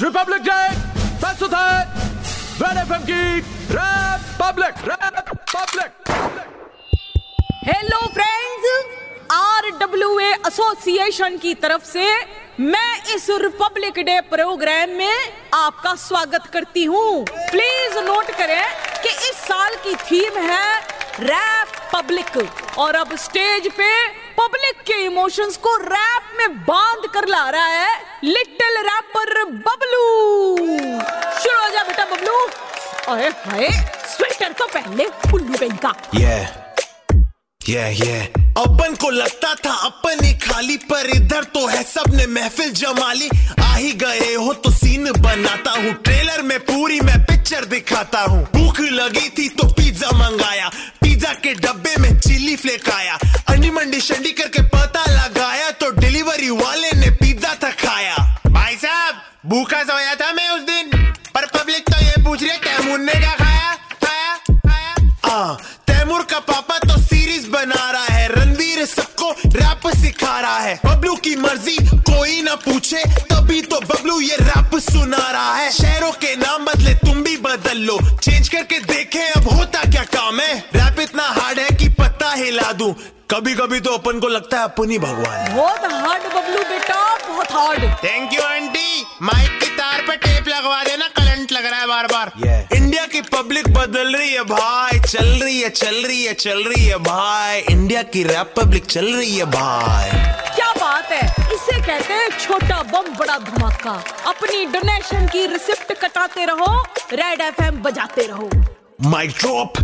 Republic day प्रस्तुत है red FM की rap public rap public hello friends R W association की तरफ़ से मैं इस रिपब्लिक डे प्रोग्राम में आपका स्वागत करती हूँ। प्लीज़ नोट करें कि इस साल की थीम है रैप पब्लिक और अब स्टेज पे पब्लिक के इमोशंस को रैप में बाँध कर ला रहा है लिटिल रैपर बबलू। शुरू हो जा बेटा बबलू। अरे हाय स्वेटर तो पहन ले उल्लू कहीं का। Yeah. Yeah, yeah. अपन को लगता था अपन ही खाली पर इधर तो है सबने महफिल जमाली। आ ही गए हो तो सीन बनाता हूँ। ट्रेलर में पूरी मैं पिक्चर दिखाता हूँ। भूख लगी थी तो पिज्जा मंगाया। पिज्जा के डब्बे में चिली फ्लेक आया। शंडी करके पता लगाया तो डिलीवरी वाले ने पिज्जा था खाया। भाई साहब भूखा सोया था मैं उस दिन पर पब्लिक तो ये पूछ रही है तैमूर ने क्या खाया? खाया? खाया? आ, तैमूर का पापा तो सीरीज़ बना रहा है रणवीर सबको रैप सिखा रहा है। बबलू की मर्ज़ी कोई ना पूछे तभी तो बबलू ये रैप सुना रहा है। शहरों के नाम बदले तुम भी बदल लो चेंज करके देखें अब होता क्या काम है। रैप इतना हार्ड है कि पत्ता हिला दूँ। कभी कभी तो अपन को लगता है अपन ही भगवान बहुत हार्ड बबलू बेटा बहुत hard thank you aunty mic की तार पे टेप लगवा देना करंट लग रहा है बार बार yeah. इंडिया की पब्लिक बदल रही है भाई चल रही है चल रही है चल रही है भाई। इंडिया की रैप पब्लिक चल रही है भाई। क्या बात है? इसे कहते हैं छोटा बम बड़ा धमाका। अपनी डोनेशन की रिसिप्ट कटाते रहो रेड एफएम बजाते रहो। Mic drop